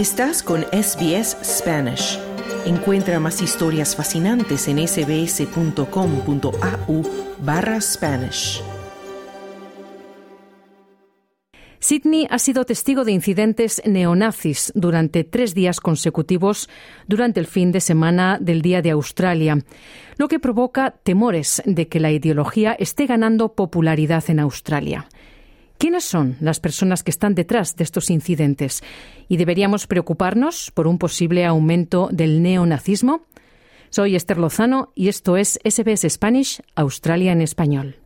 Estás con SBS Spanish. Encuentra más historias fascinantes en sbs.com.au barra Spanish. Sydney ha sido testigo de incidentes neonazis durante tres días consecutivos durante el fin de semana del Día de Australia, lo que provoca temores de que la ideología esté ganando popularidad en Australia. ¿Quiénes son las personas que están detrás de estos incidentes? ¿Y deberíamos preocuparnos por un posible aumento del neonazismo? Soy Esther Lozano y esto es SBS Spanish, Australia en español.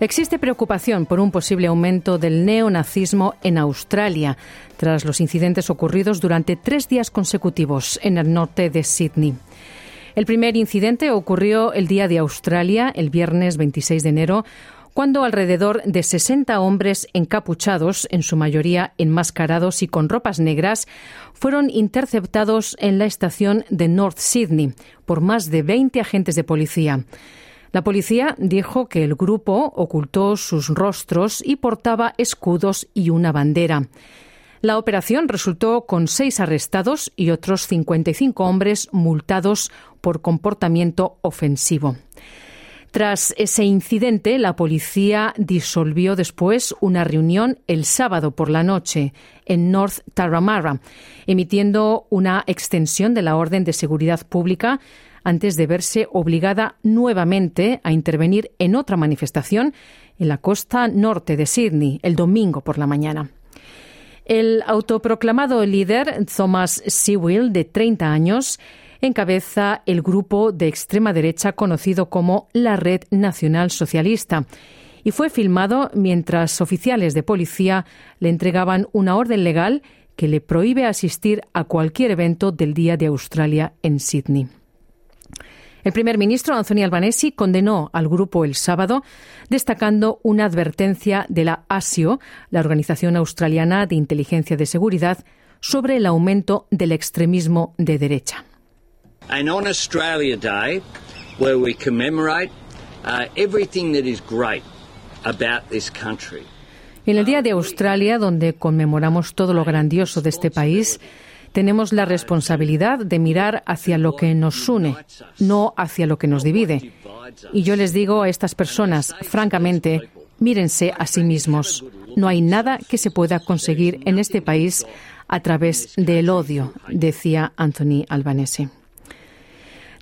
Existe preocupación por un posible aumento del neonazismo en Australia tras los incidentes ocurridos durante tres días consecutivos en el norte de Sydney. El primer incidente ocurrió el día de Australia, el viernes 26 de enero, cuando alrededor de 60 hombres encapuchados, en su mayoría enmascarados y con ropas negras, fueron interceptados en la estación de North Sydney por más de 20 agentes de policía. La policía dijo que el grupo ocultó sus rostros y portaba escudos y una bandera. La operación resultó con seis arrestados y otros 55 hombres multados por comportamiento ofensivo. Tras ese incidente, la policía disolvió después una reunión el sábado por la noche en North Tarramara, emitiendo una extensión de la orden de seguridad pública antes de verse obligada nuevamente a intervenir en otra manifestación en la costa norte de Sydney el domingo por la mañana. El autoproclamado líder Thomas Sewell, de 30 años, encabeza el grupo de extrema derecha conocido como la Red Nacional Socialista y fue filmado mientras oficiales de policía le entregaban una orden legal que le prohíbe asistir a cualquier evento del Día de Australia en Sydney. El primer ministro Anthony Albanese condenó al grupo el sábado, destacando una advertencia de la ASIO, la Organización Australiana de Inteligencia de Seguridad, sobre el aumento del extremismo de derecha. And on Australia Day, where we commemorate uh, everything that is great about this country. En el Día de Australia, donde conmemoramos todo lo grandioso de este país, tenemos la responsabilidad de mirar hacia lo que nos une, no hacia lo que nos divide. Y yo les digo a estas personas, francamente, mírense a sí mismos. No hay nada que se pueda conseguir en este país a través del odio, decía Anthony Albanese.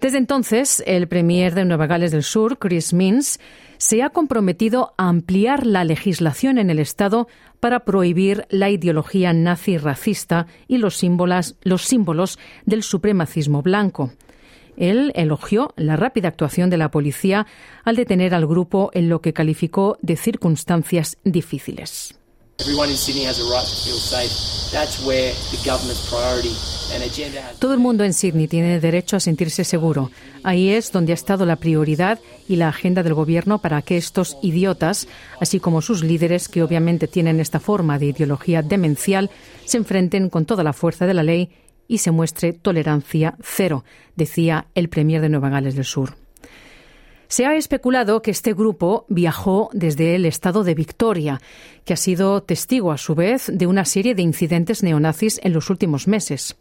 Desde entonces, el premier de Nueva Gales del Sur, Chris Minns, se ha comprometido a ampliar la legislación en el Estado para prohibir la ideología nazi racista y los símbolos, los símbolos del supremacismo blanco. Él elogió la rápida actuación de la policía al detener al grupo en lo que calificó de circunstancias difíciles. Todo el mundo en Sydney tiene derecho a sentirse seguro. Ahí es donde ha estado la prioridad y la agenda del gobierno para que estos idiotas, así como sus líderes, que obviamente tienen esta forma de ideología demencial, se enfrenten con toda la fuerza de la ley y se muestre tolerancia cero, decía el premier de Nueva Gales del Sur. Se ha especulado que este grupo viajó desde el estado de Victoria, que ha sido testigo a su vez de una serie de incidentes neonazis en los últimos meses.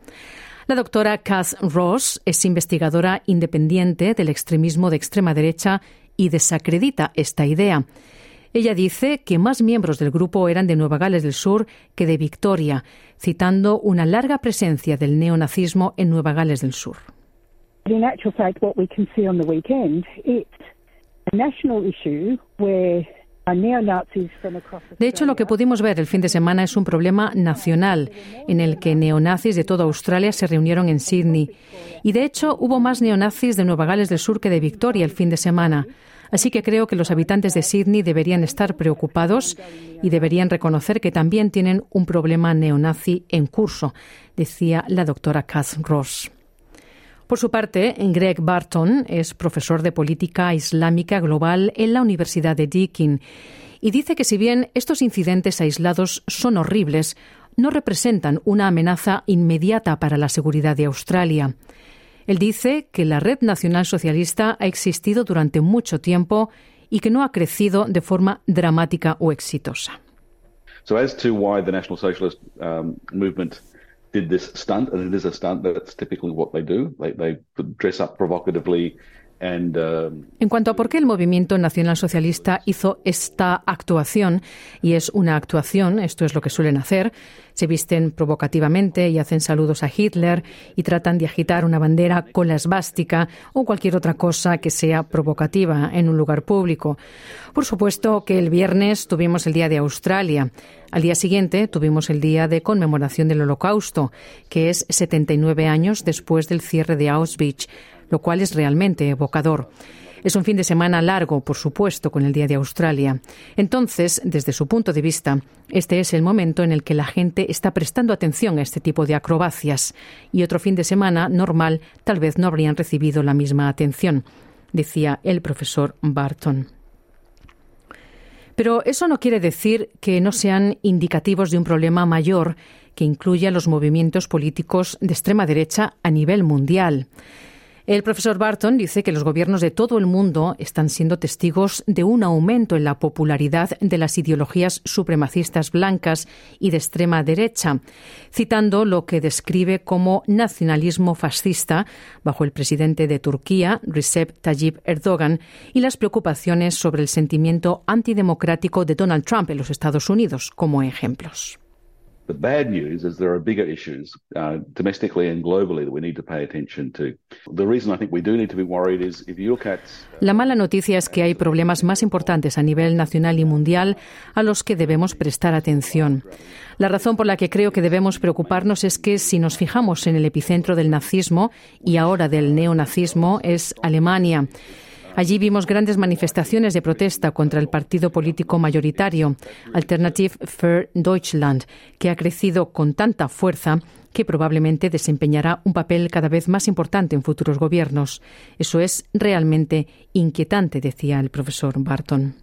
La doctora Kath Ross es investigadora independiente del extremismo de extrema derecha y desacredita esta idea. Ella dice que más miembros del grupo eran de Nueva Gales del Sur que de Victoria, citando una larga presencia del neonazismo en Nueva Gales del Sur. in actual fact, what we can see on the weekend, a national issue where De hecho, lo que pudimos ver el fin de semana es un problema nacional en el que neonazis de toda Australia se reunieron en Sydney. Y de hecho, hubo más neonazis de Nueva Gales del Sur que de Victoria el fin de semana. Así que creo que los habitantes de Sydney deberían estar preocupados y deberían reconocer que también tienen un problema neonazi en curso, decía la doctora Kath Ross. Por su parte, Greg Barton es profesor de política islámica global en la Universidad de Deakin y dice que si bien estos incidentes aislados son horribles, no representan una amenaza inmediata para la seguridad de Australia. Él dice que la Red Nacional Socialista ha existido durante mucho tiempo y que no ha crecido de forma dramática o exitosa. So as to why the National Socialist um, movement did this stunt, and it is a stunt, that's typically what they do. They, they dress up provocatively en cuanto a por qué el movimiento nacional socialista hizo esta actuación, y es una actuación, esto es lo que suelen hacer, se visten provocativamente y hacen saludos a Hitler y tratan de agitar una bandera con la esvástica o cualquier otra cosa que sea provocativa en un lugar público. Por supuesto que el viernes tuvimos el Día de Australia. Al día siguiente tuvimos el Día de Conmemoración del Holocausto, que es 79 años después del cierre de Auschwitz lo cual es realmente evocador. Es un fin de semana largo, por supuesto, con el Día de Australia. Entonces, desde su punto de vista, este es el momento en el que la gente está prestando atención a este tipo de acrobacias y otro fin de semana normal tal vez no habrían recibido la misma atención, decía el profesor Barton. Pero eso no quiere decir que no sean indicativos de un problema mayor que incluya los movimientos políticos de extrema derecha a nivel mundial. El profesor Barton dice que los gobiernos de todo el mundo están siendo testigos de un aumento en la popularidad de las ideologías supremacistas blancas y de extrema derecha, citando lo que describe como nacionalismo fascista bajo el presidente de Turquía, Recep Tayyip Erdogan, y las preocupaciones sobre el sentimiento antidemocrático de Donald Trump en los Estados Unidos como ejemplos. The bad news is there are bigger issues uh, domestically and globally that we need to pay attention to. The reason I think we need to be worried is if you look at La mala noticia es que hay problemas más importantes a nivel nacional y mundial a los que debemos prestar atención. La razón por la que creo que debemos preocuparnos es que si nos fijamos en el epicentro del nazismo y ahora del neonazismo es Alemania. Allí vimos grandes manifestaciones de protesta contra el partido político mayoritario, Alternative für Deutschland, que ha crecido con tanta fuerza que probablemente desempeñará un papel cada vez más importante en futuros gobiernos. Eso es realmente inquietante, decía el profesor Barton.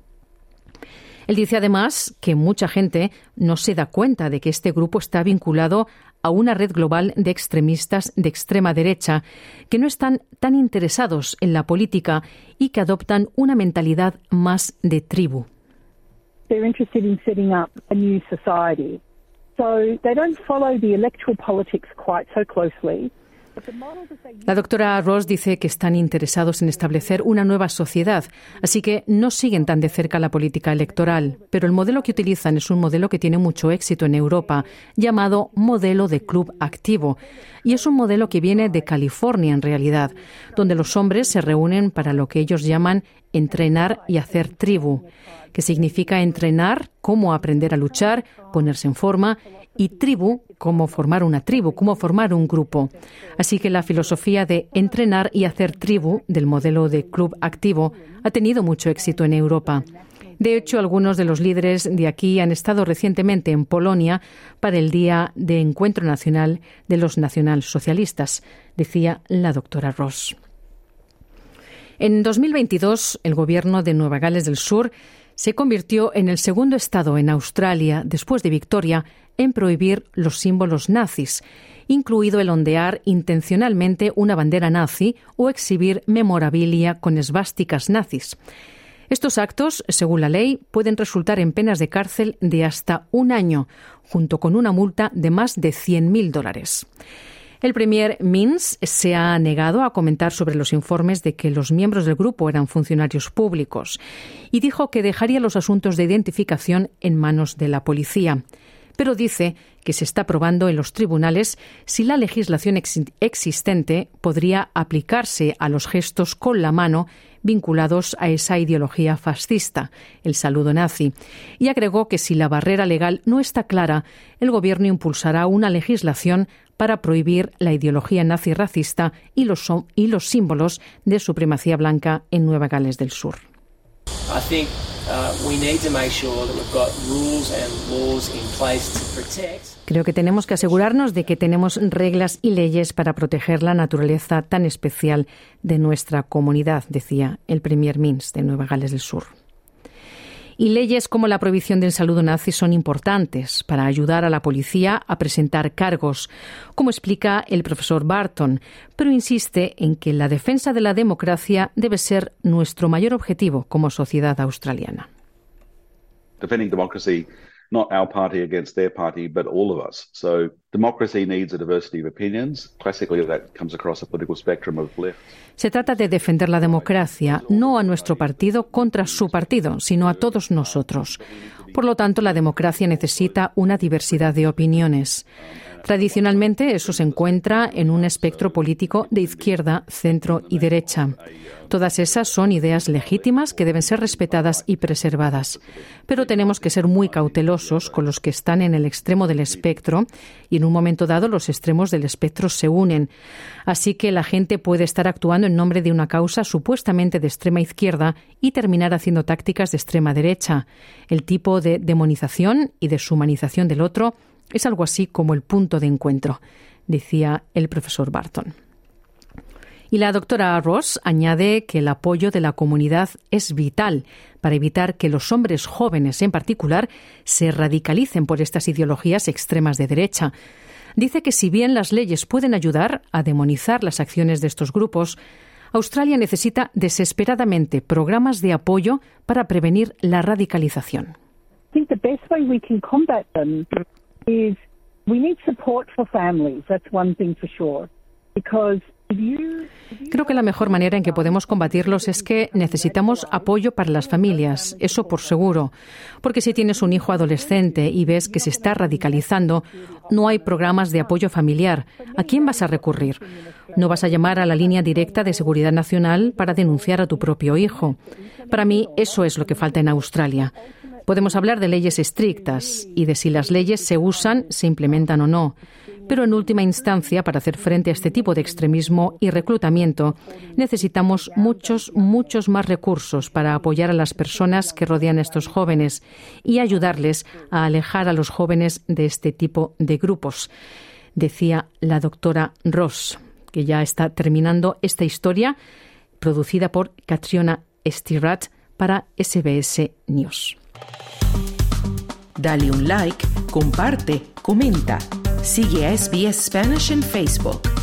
Él dice además que mucha gente no se da cuenta de que este grupo está vinculado a una red global de extremistas de extrema derecha que no están tan interesados en la política y que adoptan una mentalidad más de tribu. They're interested in setting up a new society. So they don't follow the electoral politics quite so closely. La doctora Ross dice que están interesados en establecer una nueva sociedad, así que no siguen tan de cerca la política electoral, pero el modelo que utilizan es un modelo que tiene mucho éxito en Europa, llamado modelo de club activo, y es un modelo que viene de California en realidad, donde los hombres se reúnen para lo que ellos llaman entrenar y hacer tribu, que significa entrenar cómo aprender a luchar, ponerse en forma y tribu, cómo formar una tribu, cómo formar un grupo. Así que la filosofía de entrenar y hacer tribu del modelo de club activo ha tenido mucho éxito en Europa. De hecho, algunos de los líderes de aquí han estado recientemente en Polonia para el Día de Encuentro Nacional de los Nacionalsocialistas, decía la doctora Ross. En 2022, el gobierno de Nueva Gales del Sur se convirtió en el segundo estado en Australia, después de Victoria, en prohibir los símbolos nazis, incluido el ondear intencionalmente una bandera nazi o exhibir memorabilia con esvásticas nazis. Estos actos, según la ley, pueden resultar en penas de cárcel de hasta un año, junto con una multa de más de 100.000 dólares. El premier Mins se ha negado a comentar sobre los informes de que los miembros del grupo eran funcionarios públicos y dijo que dejaría los asuntos de identificación en manos de la policía. Pero dice que se está probando en los tribunales si la legislación existente podría aplicarse a los gestos con la mano vinculados a esa ideología fascista, el saludo nazi, y agregó que si la barrera legal no está clara, el Gobierno impulsará una legislación para prohibir la ideología nazi racista y los, y los símbolos de supremacía blanca en Nueva Gales del Sur. Creo que tenemos que asegurarnos de que tenemos reglas y leyes para proteger la naturaleza tan especial de nuestra comunidad, decía el Premier Mins de Nueva Gales del Sur. Y leyes como la prohibición del saludo nazi son importantes para ayudar a la policía a presentar cargos, como explica el profesor Barton, pero insiste en que la defensa de la democracia debe ser nuestro mayor objetivo como sociedad australiana. Defending democracy not our party against their party, but all of us. So Se trata de defender la democracia, no a nuestro partido contra su partido, sino a todos nosotros. Por lo tanto, la democracia necesita una diversidad de opiniones. Tradicionalmente eso se encuentra en un espectro político de izquierda, centro y derecha. Todas esas son ideas legítimas que deben ser respetadas y preservadas. Pero tenemos que ser muy cautelosos con los que están en el extremo del espectro y en un momento dado los extremos del espectro se unen. Así que la gente puede estar actuando en nombre de una causa supuestamente de extrema izquierda y terminar haciendo tácticas de extrema derecha. El tipo de demonización y deshumanización del otro es algo así como el punto de encuentro, decía el profesor Barton. Y la doctora Ross añade que el apoyo de la comunidad es vital para evitar que los hombres jóvenes en particular se radicalicen por estas ideologías extremas de derecha. Dice que si bien las leyes pueden ayudar a demonizar las acciones de estos grupos, Australia necesita desesperadamente programas de apoyo para prevenir la radicalización. Because Creo que la mejor manera en que podemos combatirlos es que necesitamos apoyo para las familias, eso por seguro. Porque si tienes un hijo adolescente y ves que se está radicalizando, no hay programas de apoyo familiar. ¿A quién vas a recurrir? No vas a llamar a la línea directa de Seguridad Nacional para denunciar a tu propio hijo. Para mí, eso es lo que falta en Australia. Podemos hablar de leyes estrictas y de si las leyes se usan, se implementan o no. Pero en última instancia, para hacer frente a este tipo de extremismo y reclutamiento, necesitamos muchos, muchos más recursos para apoyar a las personas que rodean a estos jóvenes y ayudarles a alejar a los jóvenes de este tipo de grupos, decía la doctora Ross, que ya está terminando esta historia producida por Catriona Stirat para SBS News. Dale un like, comparte, comenta. Sigue a SBS Spanish en Facebook.